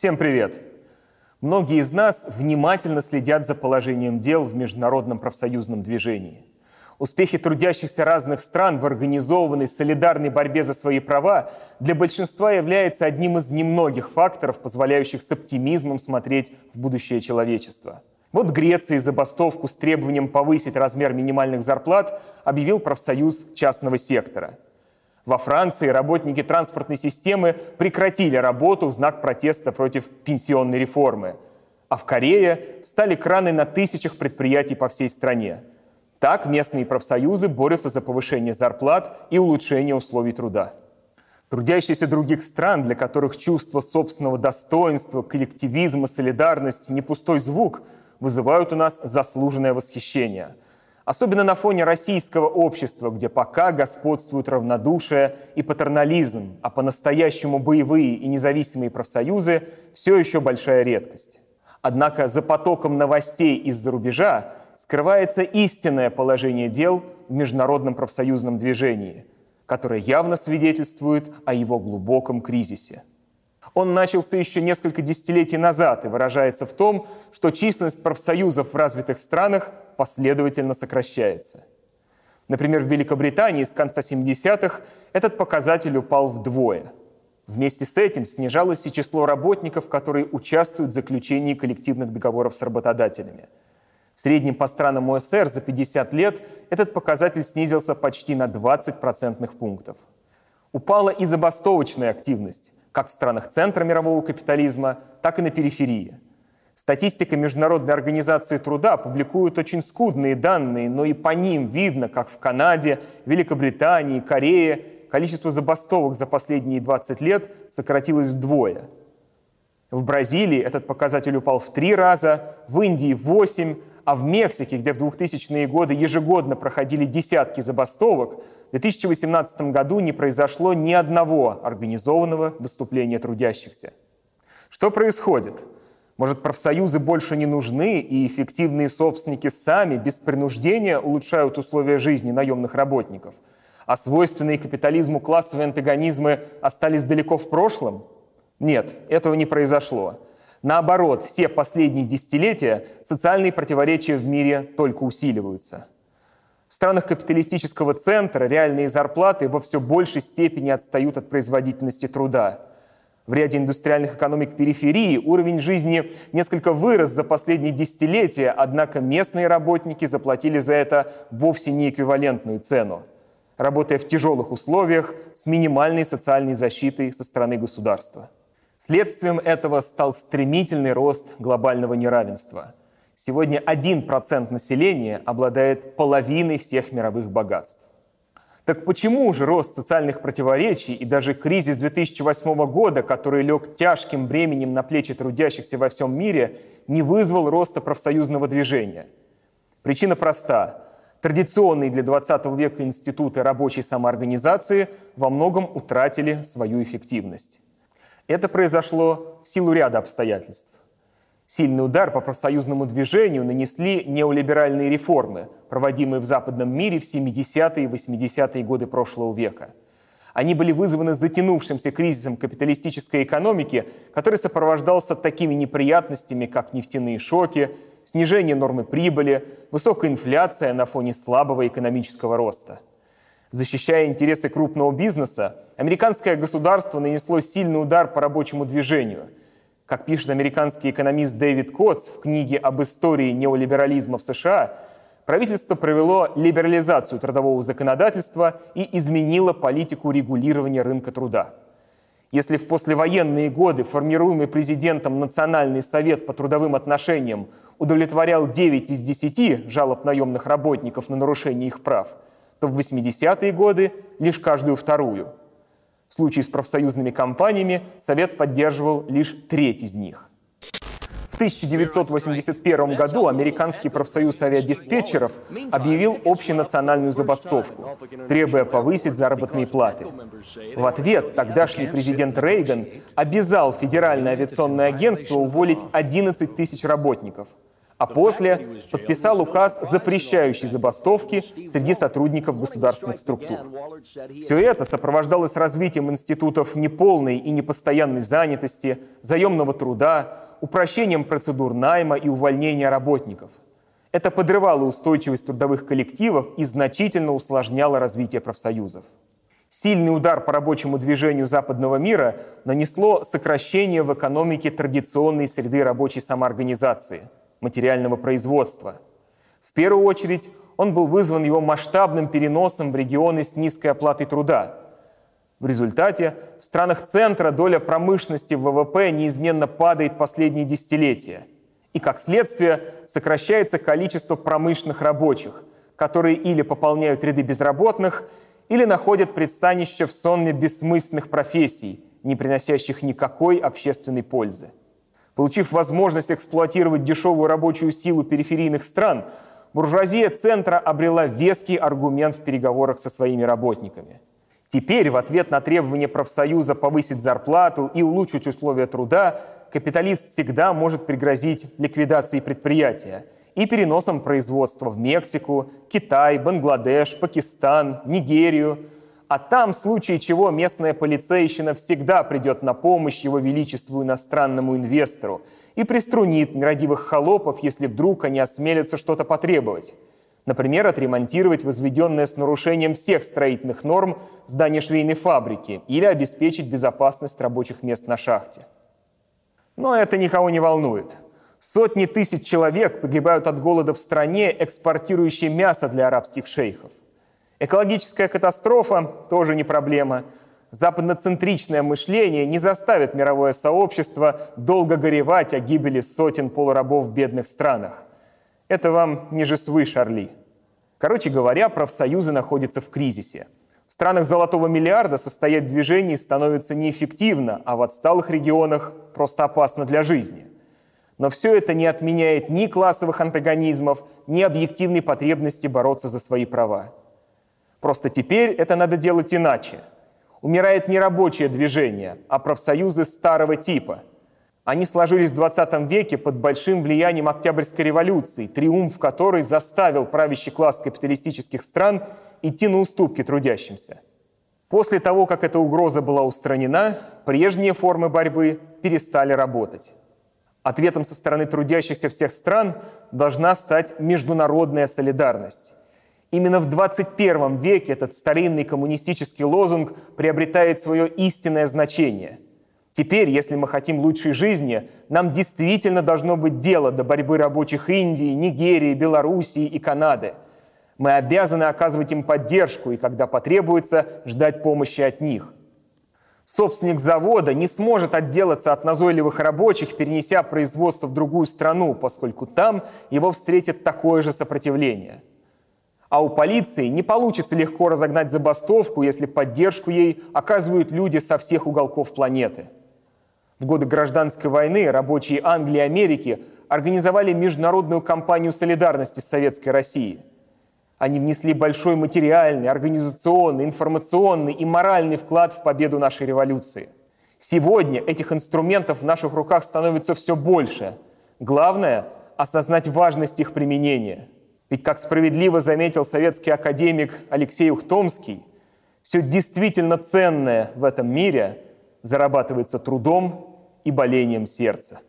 Всем привет! Многие из нас внимательно следят за положением дел в международном профсоюзном движении. Успехи трудящихся разных стран в организованной солидарной борьбе за свои права для большинства является одним из немногих факторов, позволяющих с оптимизмом смотреть в будущее человечества. Вот Греция забастовку с требованием повысить размер минимальных зарплат объявил профсоюз частного сектора – во Франции работники транспортной системы прекратили работу в знак протеста против пенсионной реформы. А в Корее стали краны на тысячах предприятий по всей стране. Так местные профсоюзы борются за повышение зарплат и улучшение условий труда. Трудящиеся других стран, для которых чувство собственного достоинства, коллективизма, солидарности не пустой звук, вызывают у нас заслуженное восхищение – Особенно на фоне российского общества, где пока господствуют равнодушие и патернализм, а по-настоящему боевые и независимые профсоюзы все еще большая редкость. Однако за потоком новостей из-за рубежа скрывается истинное положение дел в международном профсоюзном движении, которое явно свидетельствует о его глубоком кризисе. Он начался еще несколько десятилетий назад и выражается в том, что численность профсоюзов в развитых странах последовательно сокращается. Например, в Великобритании с конца 70-х этот показатель упал вдвое. Вместе с этим снижалось и число работников, которые участвуют в заключении коллективных договоров с работодателями. В среднем по странам ОСР за 50 лет этот показатель снизился почти на 20 процентных пунктов. Упала и забастовочная активность как в странах центра мирового капитализма, так и на периферии. Статистика Международной организации труда публикует очень скудные данные, но и по ним видно, как в Канаде, Великобритании, Корее количество забастовок за последние 20 лет сократилось вдвое. В Бразилии этот показатель упал в три раза, в Индии – в восемь, а в Мексике, где в 2000-е годы ежегодно проходили десятки забастовок, в 2018 году не произошло ни одного организованного выступления трудящихся. Что происходит? Может, профсоюзы больше не нужны, и эффективные собственники сами без принуждения улучшают условия жизни наемных работников, а свойственные капитализму классовые антагонизмы остались далеко в прошлом? Нет, этого не произошло. Наоборот, все последние десятилетия социальные противоречия в мире только усиливаются – в странах капиталистического центра реальные зарплаты во все большей степени отстают от производительности труда. В ряде индустриальных экономик периферии уровень жизни несколько вырос за последние десятилетия, однако местные работники заплатили за это вовсе не эквивалентную цену, работая в тяжелых условиях с минимальной социальной защитой со стороны государства. Следствием этого стал стремительный рост глобального неравенства – Сегодня 1% населения обладает половиной всех мировых богатств. Так почему же рост социальных противоречий и даже кризис 2008 года, который лег тяжким бременем на плечи трудящихся во всем мире, не вызвал роста профсоюзного движения? Причина проста. Традиционные для 20 века институты рабочей самоорганизации во многом утратили свою эффективность. Это произошло в силу ряда обстоятельств. Сильный удар по профсоюзному движению нанесли неолиберальные реформы, проводимые в западном мире в 70-е и 80-е годы прошлого века. Они были вызваны затянувшимся кризисом капиталистической экономики, который сопровождался такими неприятностями, как нефтяные шоки, снижение нормы прибыли, высокая инфляция на фоне слабого экономического роста. Защищая интересы крупного бизнеса, американское государство нанесло сильный удар по рабочему движению – как пишет американский экономист Дэвид Котс в книге об истории неолиберализма в США, правительство провело либерализацию трудового законодательства и изменило политику регулирования рынка труда. Если в послевоенные годы формируемый президентом Национальный совет по трудовым отношениям удовлетворял 9 из 10 жалоб наемных работников на нарушение их прав, то в 80-е годы лишь каждую вторую – в случае с профсоюзными компаниями Совет поддерживал лишь треть из них. В 1981 году американский профсоюз авиадиспетчеров объявил общенациональную забастовку, требуя повысить заработные платы. В ответ тогдашний президент Рейган обязал Федеральное авиационное агентство уволить 11 тысяч работников, а после подписал указ, запрещающий забастовки среди сотрудников государственных структур. Все это сопровождалось развитием институтов неполной и непостоянной занятости, заемного труда, упрощением процедур найма и увольнения работников. Это подрывало устойчивость трудовых коллективов и значительно усложняло развитие профсоюзов. Сильный удар по рабочему движению западного мира нанесло сокращение в экономике традиционной среды рабочей самоорганизации – материального производства. В первую очередь он был вызван его масштабным переносом в регионы с низкой оплатой труда. В результате в странах центра доля промышленности в ВВП неизменно падает последние десятилетия. И как следствие сокращается количество промышленных рабочих, которые или пополняют ряды безработных, или находят предстанище в сонме бессмысленных профессий, не приносящих никакой общественной пользы. Получив возможность эксплуатировать дешевую рабочую силу периферийных стран, буржуазия центра обрела веский аргумент в переговорах со своими работниками. Теперь в ответ на требование профсоюза повысить зарплату и улучшить условия труда, капиталист всегда может пригрозить ликвидацией предприятия и переносом производства в Мексику, Китай, Бангладеш, Пакистан, Нигерию – а там, в случае чего, местная полицейщина всегда придет на помощь его величеству иностранному инвестору и приструнит нерадивых холопов, если вдруг они осмелятся что-то потребовать. Например, отремонтировать возведенное с нарушением всех строительных норм здание швейной фабрики или обеспечить безопасность рабочих мест на шахте. Но это никого не волнует. Сотни тысяч человек погибают от голода в стране, экспортирующей мясо для арабских шейхов. Экологическая катастрофа тоже не проблема. Западноцентричное мышление не заставит мировое сообщество долго горевать о гибели сотен полурабов в бедных странах. Это вам не жесвы, Шарли. Короче говоря, профсоюзы находятся в кризисе. В странах золотого миллиарда состоять в движении становится неэффективно, а в отсталых регионах просто опасно для жизни. Но все это не отменяет ни классовых антагонизмов, ни объективной потребности бороться за свои права. Просто теперь это надо делать иначе. Умирает не рабочее движение, а профсоюзы старого типа. Они сложились в 20 веке под большим влиянием Октябрьской революции, триумф которой заставил правящий класс капиталистических стран идти на уступки трудящимся. После того, как эта угроза была устранена, прежние формы борьбы перестали работать. Ответом со стороны трудящихся всех стран должна стать международная солидарность. Именно в 21 веке этот старинный коммунистический лозунг приобретает свое истинное значение. Теперь, если мы хотим лучшей жизни, нам действительно должно быть дело до борьбы рабочих Индии, Нигерии, Белоруссии и Канады. Мы обязаны оказывать им поддержку и, когда потребуется, ждать помощи от них. Собственник завода не сможет отделаться от назойливых рабочих, перенеся производство в другую страну, поскольку там его встретит такое же сопротивление – а у полиции не получится легко разогнать забастовку, если поддержку ей оказывают люди со всех уголков планеты. В годы гражданской войны рабочие Англии и Америки организовали международную кампанию солидарности с Советской Россией. Они внесли большой материальный, организационный, информационный и моральный вклад в победу нашей революции. Сегодня этих инструментов в наших руках становится все больше. Главное – осознать важность их применения – ведь, как справедливо заметил советский академик Алексей Ухтомский, все действительно ценное в этом мире зарабатывается трудом и болением сердца.